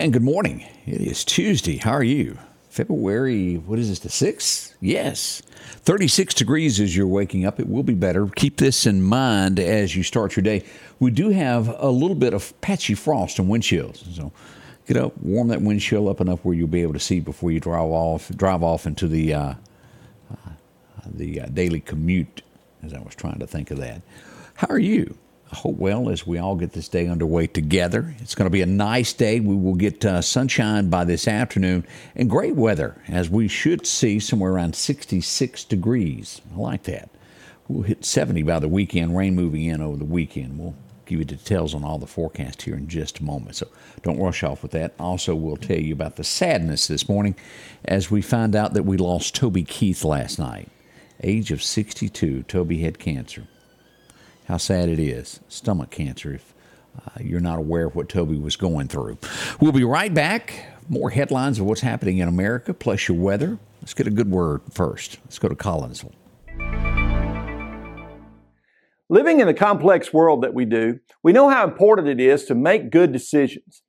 And good morning. It is Tuesday. How are you? February, what is this, the 6th? Yes. 36 degrees as you're waking up. It will be better. Keep this in mind as you start your day. We do have a little bit of patchy frost and wind chills. So get up, warm that windshield up enough where you'll be able to see before you drive off, drive off into the, uh, uh, the uh, daily commute, as I was trying to think of that. How are you? Hope well as we all get this day underway together. It's going to be a nice day. We will get uh, sunshine by this afternoon and great weather as we should see somewhere around 66 degrees. I like that. We'll hit 70 by the weekend, rain moving in over the weekend. We'll give you details on all the forecast here in just a moment. So don't rush off with that. Also, we'll tell you about the sadness this morning as we find out that we lost Toby Keith last night. Age of 62, Toby had cancer how sad it is. Stomach cancer, if uh, you're not aware of what Toby was going through. We'll be right back. More headlines of what's happening in America, plus your weather. Let's get a good word first. Let's go to Collinsville. Living in the complex world that we do, we know how important it is to make good decisions.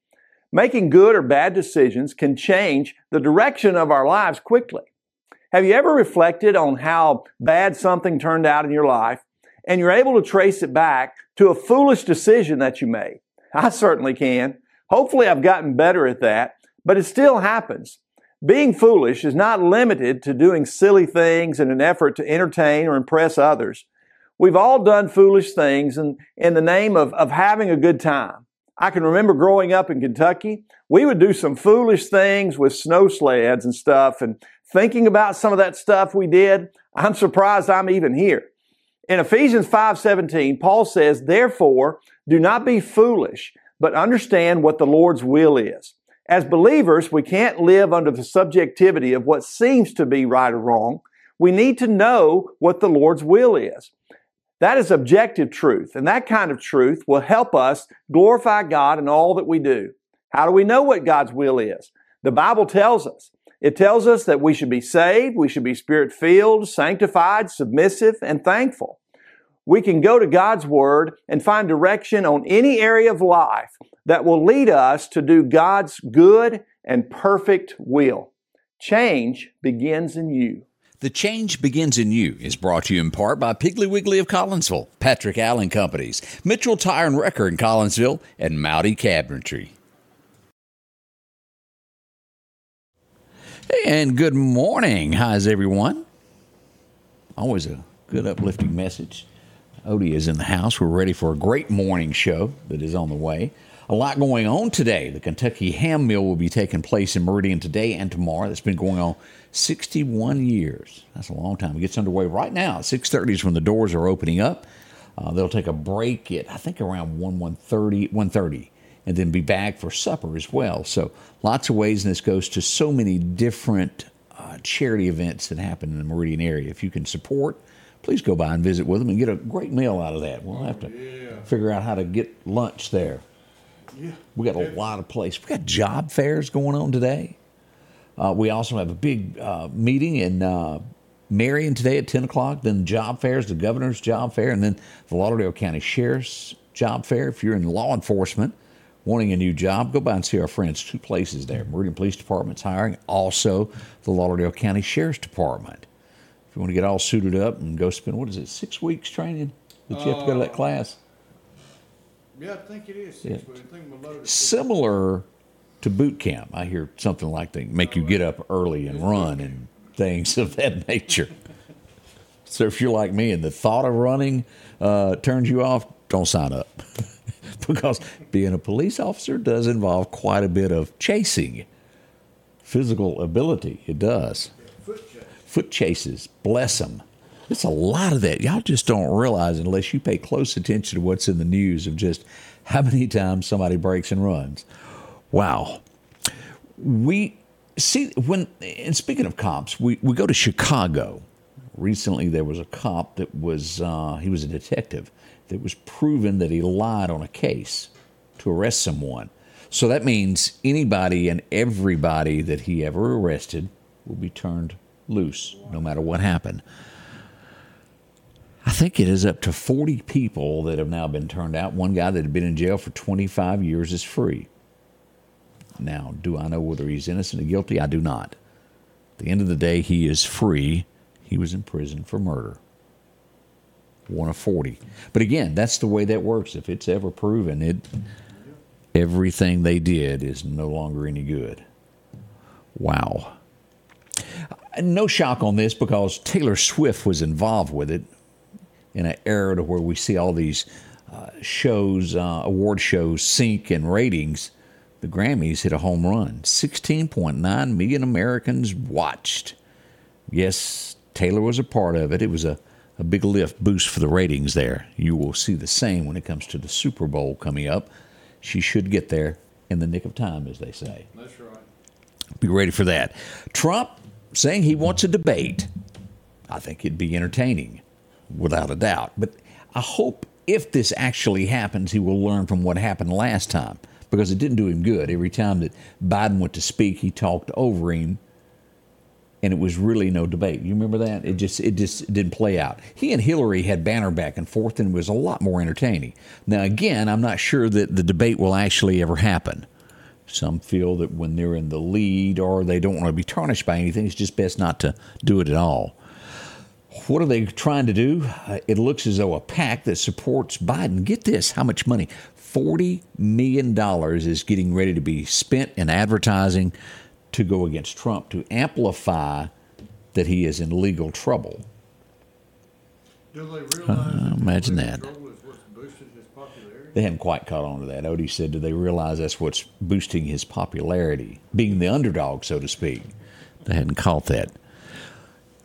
Making good or bad decisions can change the direction of our lives quickly. Have you ever reflected on how bad something turned out in your life and you're able to trace it back to a foolish decision that you made. I certainly can. Hopefully I've gotten better at that, but it still happens. Being foolish is not limited to doing silly things in an effort to entertain or impress others. We've all done foolish things in, in the name of, of having a good time. I can remember growing up in Kentucky, we would do some foolish things with snow sleds and stuff and thinking about some of that stuff we did, I'm surprised I'm even here. In Ephesians 5:17, Paul says, "Therefore, do not be foolish, but understand what the Lord's will is." As believers, we can't live under the subjectivity of what seems to be right or wrong. We need to know what the Lord's will is. That is objective truth, and that kind of truth will help us glorify God in all that we do. How do we know what God's will is? The Bible tells us. It tells us that we should be saved, we should be spirit filled, sanctified, submissive, and thankful we can go to God's Word and find direction on any area of life that will lead us to do God's good and perfect will. Change begins in you. The Change Begins in You is brought to you in part by Piggly Wiggly of Collinsville, Patrick Allen Companies, Mitchell Tire and Wrecker in Collinsville, and Mowdy Cabinetry. And good morning. How's everyone? Always a good uplifting message Odie is in the house. We're ready for a great morning show that is on the way. A lot going on today. The Kentucky Ham Mill will be taking place in Meridian today and tomorrow. That's been going on 61 years. That's a long time. It gets underway right now. 6:30 is when the doors are opening up. Uh, they'll take a break at I think around 1 1:30 1:30 and then be back for supper as well. So lots of ways, and this goes to so many different uh, charity events that happen in the Meridian area. If you can support please go by and visit with them and get a great meal out of that. We'll have to yeah. figure out how to get lunch there. Yeah. We got a lot of places. We got job fairs going on today. Uh, we also have a big uh, meeting in uh, Marion today at 10 o'clock. Then job fairs, the governor's job fair, and then the Lauderdale County Sheriff's job fair. If you're in law enforcement wanting a new job, go by and see our friends. Two places there. Meridian Police Department's hiring. Also, the Lauderdale County Sheriff's Department if you want to get all suited up and go spend what is it six weeks training that you have to go to that uh, class? yeah i think it is yeah. similar to boot camp. I hear something like they make you get up early and run and things of that nature. So if you're like me and the thought of running uh, turns you off don't sign up. Because being a police officer does involve quite a bit of chasing. Physical ability it does foot chases, bless them. It's a lot of that. Y'all just don't realize unless you pay close attention to what's in the news of just how many times somebody breaks and runs. Wow. We see when, and speaking of cops, we, we go to Chicago. Recently, there was a cop that was, uh, he was a detective that was proven that he lied on a case to arrest someone. So that means anybody and everybody that he ever arrested will be turned loose no matter what happened. I think it is up to 40 people that have now been turned out. One guy that had been in jail for 25 years is free. Now, do I know whether he's innocent or guilty? I do not. At the end of the day, he is free. He was in prison for murder. One of 40. But again, that's the way that works. If it's ever proven, it everything they did is no longer any good. Wow. No shock on this because Taylor Swift was involved with it in an era to where we see all these uh, shows, uh, award shows, sink in ratings. The Grammys hit a home run. 16.9 million Americans watched. Yes, Taylor was a part of it. It was a, a big lift boost for the ratings there. You will see the same when it comes to the Super Bowl coming up. She should get there in the nick of time, as they say. That's right. Be ready for that. Trump saying he wants a debate. I think it'd be entertaining, without a doubt. But I hope if this actually happens, he will learn from what happened last time because it didn't do him good. Every time that Biden went to speak, he talked over him and it was really no debate. You remember that? It just it just didn't play out. He and Hillary had banner back and forth, and it was a lot more entertaining. Now, again, I'm not sure that the debate will actually ever happen. Some feel that when they're in the lead or they don't want to be tarnished by anything, it's just best not to do it at all. What are they trying to do? Uh, it looks as though a PAC that supports Biden, get this, how much money? $40 million is getting ready to be spent in advertising to go against Trump to amplify that he is in legal trouble. Do they realize? Uh, imagine that. Trouble is what's boosting his popularity? They haven't quite caught on to that. Odie said, Do they realize that's what's boosting his popularity, being the underdog, so to speak? They hadn't caught that.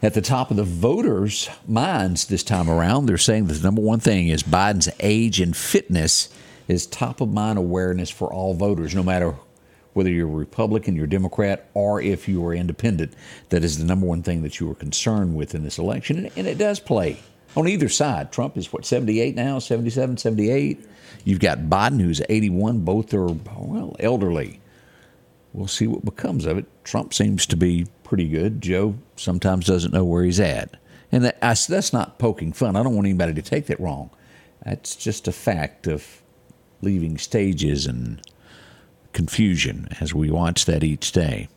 At the top of the voters' minds this time around, they're saying that the number one thing is Biden's age and fitness is top of mind awareness for all voters, no matter whether you're Republican, you're Democrat, or if you are independent. That is the number one thing that you are concerned with in this election. And it does play on either side. Trump is what, 78 now, 77, 78? You've got Biden, who's 81. Both are, well, elderly. We'll see what becomes of it. Trump seems to be pretty good. Joe sometimes doesn't know where he's at. And that, I, that's not poking fun. I don't want anybody to take that wrong. That's just a fact of leaving stages and confusion as we watch that each day.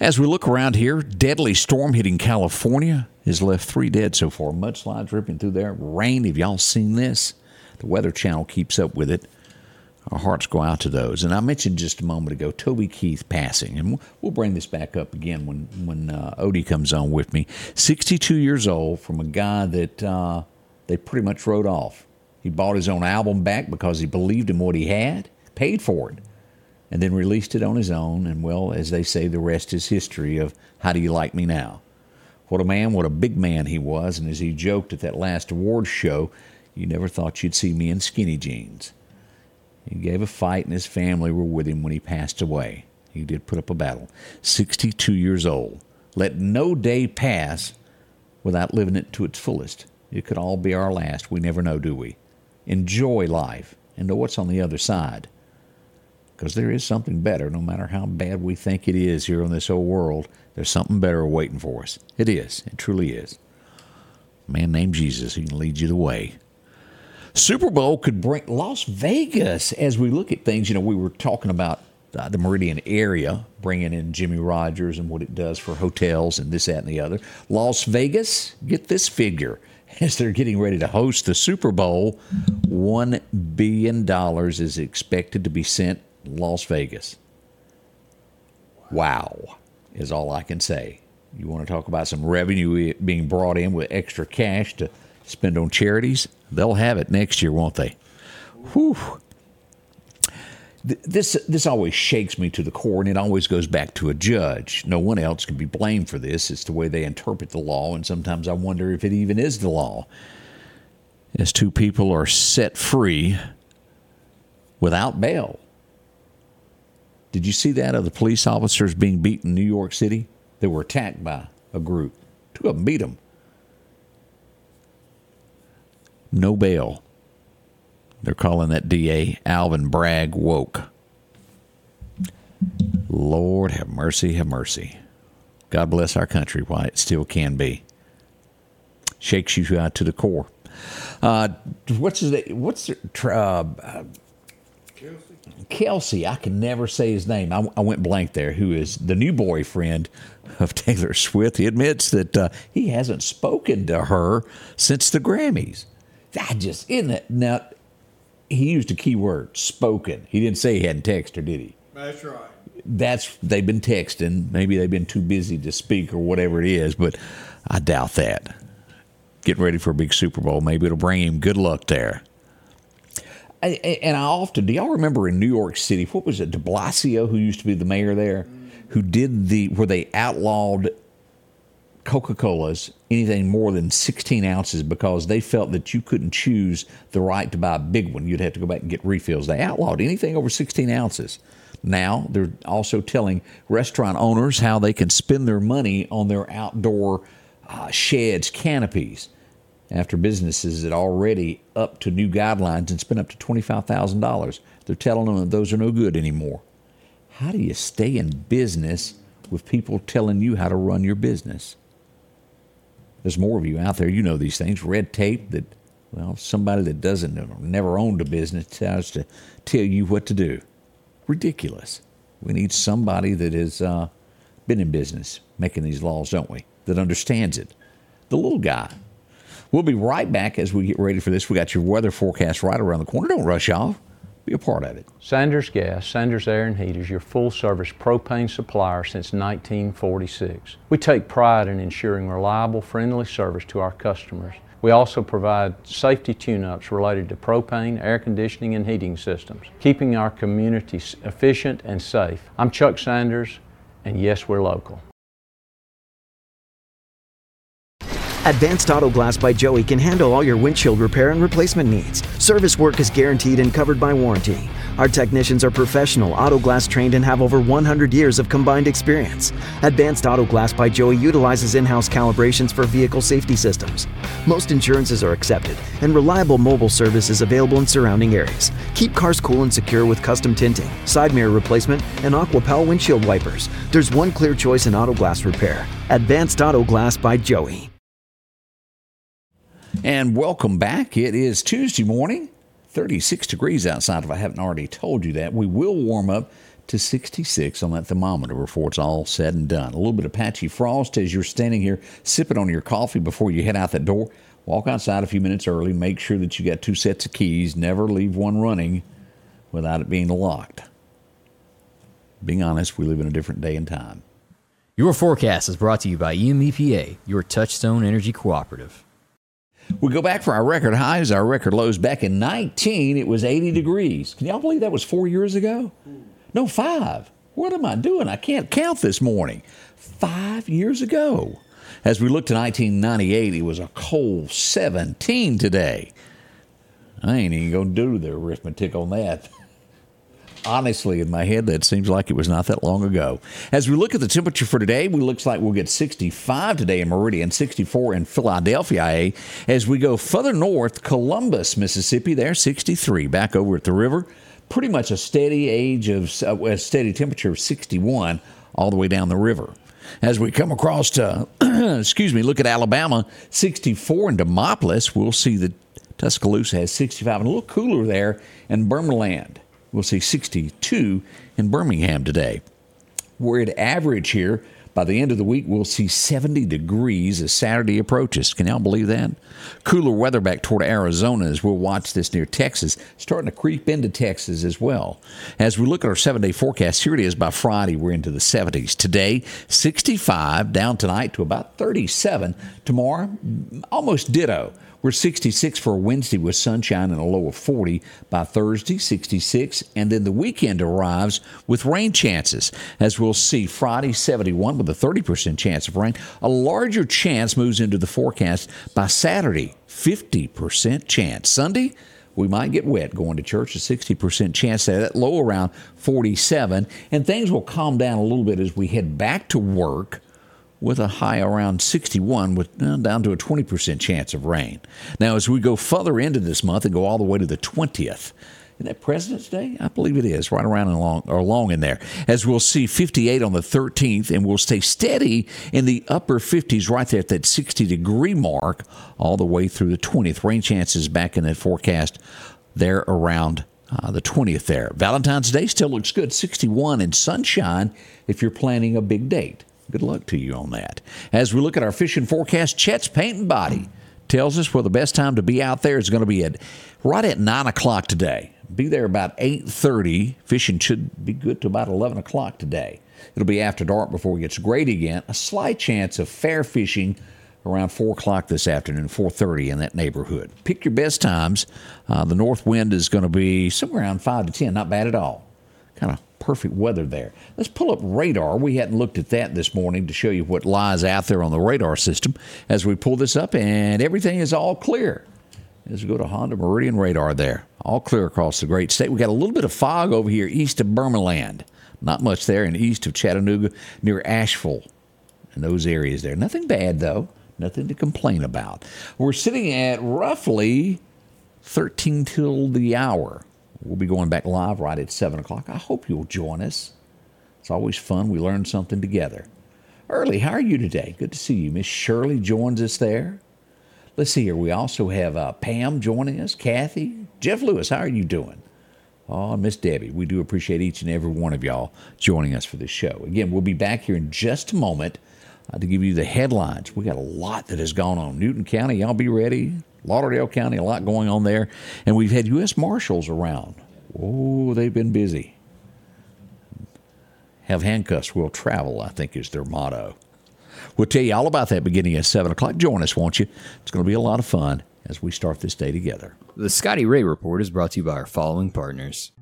As we look around here, deadly storm hitting California has left three dead so far. Mudslides ripping through there. Rain. Have y'all seen this? The Weather Channel keeps up with it. Our hearts go out to those. And I mentioned just a moment ago Toby Keith passing, and we'll bring this back up again when when uh, Odie comes on with me. 62 years old, from a guy that uh, they pretty much wrote off. He bought his own album back because he believed in what he had, paid for it, and then released it on his own. And well, as they say, the rest is history of how do you like me now? What a man, what a big man he was. And as he joked at that last awards show, you never thought you'd see me in skinny jeans. He gave a fight, and his family were with him when he passed away. He did put up a battle. 62 years old. Let no day pass without living it to its fullest. It could all be our last. We never know, do we? Enjoy life and know what's on the other side. Because there is something better, no matter how bad we think it is here in this old world, there's something better waiting for us. It is. It truly is. A man named Jesus, he can lead you the way. Super Bowl could bring Las Vegas as we look at things. You know, we were talking about uh, the Meridian area, bringing in Jimmie Rodgers and what it does for hotels and this, that, and the other. Las Vegas, get this figure. As they're getting ready to host the Super Bowl, $1 billion is expected to be sent Las Vegas. Wow, is all I can say. You want to talk about some revenue being brought in with extra cash to spend on charities? They'll have it next year, won't they? Whew. This this always shakes me to the core, and it always goes back to a judge. No one else can be blamed for this. It's the way they interpret the law, and sometimes I wonder if it even is the law. As two people are set free without bail. Did you see that of the police officers being beaten in New York City? They were attacked by a group. Two of them beat them. No bail. They're calling that DA Alvin Bragg woke. Lord have mercy, have mercy. God bless our country while it still can be. Shakes you out to the core. Uh, what's his, what's the, uh, Kelce? I can never say his name. I, I went blank there. Who is the new boyfriend of Taylor Swift? He admits that uh, he hasn't spoken to her since the Grammys. That just isn't it now? He used a key word, spoken. He didn't say he hadn't texted her, did he? That's right. That's they've been texting. Maybe they've been too busy to speak or whatever it is, but I doubt that. Getting ready for a big Super Bowl, maybe it'll bring him good luck there. And I often do y'all remember in New York City what was it De Blasio who used to be the mayor there, who did the where they outlawed Coca Colas anything more than 16 ounces because they felt that you couldn't choose the right to buy a big one. You'd have to go back and get refills. They outlawed anything over 16 ounces. Now they're also telling restaurant owners how they can spend their money on their outdoor uh, sheds, canopies, after businesses that already up to new guidelines and spent up to $25,000. They're telling them that those are no good anymore. How do you stay in business with people telling you how to run your business? There's more of you out there. You know these things. Red tape that, well, somebody that doesn't never owned a business tries to tell you what to do. Ridiculous. We need somebody that has uh, been in business making these laws, don't we? That understands it. The little guy. We'll be right back as we get ready for this. We got your weather forecast right around the corner. Don't rush off. Be a part of it. Sanders Gas, Sanders Air and Heat is your full service propane supplier since 1946. We take pride in ensuring reliable, friendly service to our customers. We also provide safety tune ups related to propane, air conditioning, and heating systems, keeping our community efficient and safe. I'm Chuck Sanders, and yes, we're local. Advanced Auto Glass by Joey can handle all your windshield repair and replacement needs. Service work is guaranteed and covered by warranty. Our technicians are professional, auto glass trained, and have over 100 years of combined experience. Advanced Auto Glass by Joey utilizes in house calibrations for vehicle safety systems. Most insurances are accepted, and reliable mobile service is available in surrounding areas. Keep cars cool and secure with custom tinting, side mirror replacement, and Aquapel windshield wipers. There's one clear choice in auto glass repair Advanced Auto Glass by Joey. And welcome back. It is Tuesday morning, 36 degrees outside. If I haven't already told you that, we will warm up to 66 on that thermometer before it's all said and done. A little bit of patchy frost as you're standing here sipping on your coffee before you head out that door. Walk outside a few minutes early. Make sure that you got two sets of keys. Never leave one running without it being locked. Being honest, we live in a different day and time. Your forecast is brought to you by EMEPA, your Touchstone Energy Cooperative. We go back for our record highs, our record lows. Back in 19, it was 80 degrees. Can y'all believe that was four years ago? No, five. What am I doing? I can't count this morning. Five years ago. As we look to 1998, it was a cold 17 today. I ain't even going to do the arithmetic on that. Honestly, in my head, that seems like it was not that long ago. As we look at the temperature for today, we looks like we'll get 65 today in Meridian, 64 in Philadelphia. eh? As we go further north, Columbus, Mississippi, there 63. Back over at the river, pretty much a steady age of uh, a steady temperature of 61 all the way down the river. As we come across to, excuse me, look at Alabama, 64 in Demopolis, we'll see that Tuscaloosa has 65 and a little cooler there in Birmingham. We'll see 62 in Birmingham today. We're at average here. By the end of the week, we'll see 70 degrees as Saturday approaches. Can y'all believe that? Cooler weather back toward Arizona as we'll watch this near Texas, starting to creep into Texas as well. As we look at our seven day forecast, here it is by Friday, we're into the 70s. Today, 65, down tonight to about 37. Tomorrow, almost ditto. We're 66 for Wednesday with sunshine and a low of 40. By Thursday, 66. And then the weekend arrives with rain chances. As we'll see, Friday, 71 with a 30% chance of rain. A larger chance moves into the forecast by Saturday, 50% chance. Sunday, we might get wet going to church, a 60% chance there. That low around 47. And things will calm down a little bit as we head back to work with a high around 61 with uh, down to a 20% chance of rain. Now, as we go further into this month and go all the way to the 20th, isn't that President's Day? I believe it is, right around along, or along in there. As we'll see 58 on the 13th, and we'll stay steady in the upper 50s right there at that 60 degree mark all the way through the 20th. Rain chances back in that forecast there around uh, the 20th there. Valentine's Day still looks good, 61 and sunshine if you're planning a big date. Good luck to you on that. As we look at our fishing forecast, Chet's Paint and Body tells us where the best time to be out there is going to be at right at 9 o'clock today. Be there about 8.30. Fishing should be good to about 11 o'clock today. It'll be after dark before it gets great again. A slight chance of fair fishing around 4 o'clock this afternoon, 4.30 in that neighborhood. Pick your best times. Uh, the north wind is going to be somewhere around 5 to 10, not bad at all. Kind of perfect weather there. Let's pull up radar. We hadn't looked at that this morning to show you what lies out there on the radar system as we pull this up, and everything is all clear. We go to Honda Meridian radar there, all clear across the great state. We got a little bit of fog over here east of Burmaland. Not much there, and east of Chattanooga near Asheville and those areas there. Nothing bad though. Nothing to complain about. We're sitting at roughly 13 till the hour. We'll be going back live right at 7 o'clock. I hope you'll join us. It's always fun. We learn something together. Early, how are you today? Good to see you. Miss Shirley joins us there. Let's see here. We also have uh, Pam joining us, Kathy, Jeff Lewis. How are you doing? Oh, Miss Debbie, we do appreciate each and every one of y'all joining us for this show. Again, we'll be back here in just a moment uh, to give you the headlines. We got a lot that has gone on. Newton County, y'all be ready. Lauderdale County, a lot going on there. And we've had U.S. Marshals around. Oh, they've been busy. Have handcuffs will travel, I think is their motto. We'll tell you all about that beginning at 7 o'clock. Join us, won't you? It's going to be a lot of fun as we start this day together. The Scotty Ray Report is brought to you by our following partners.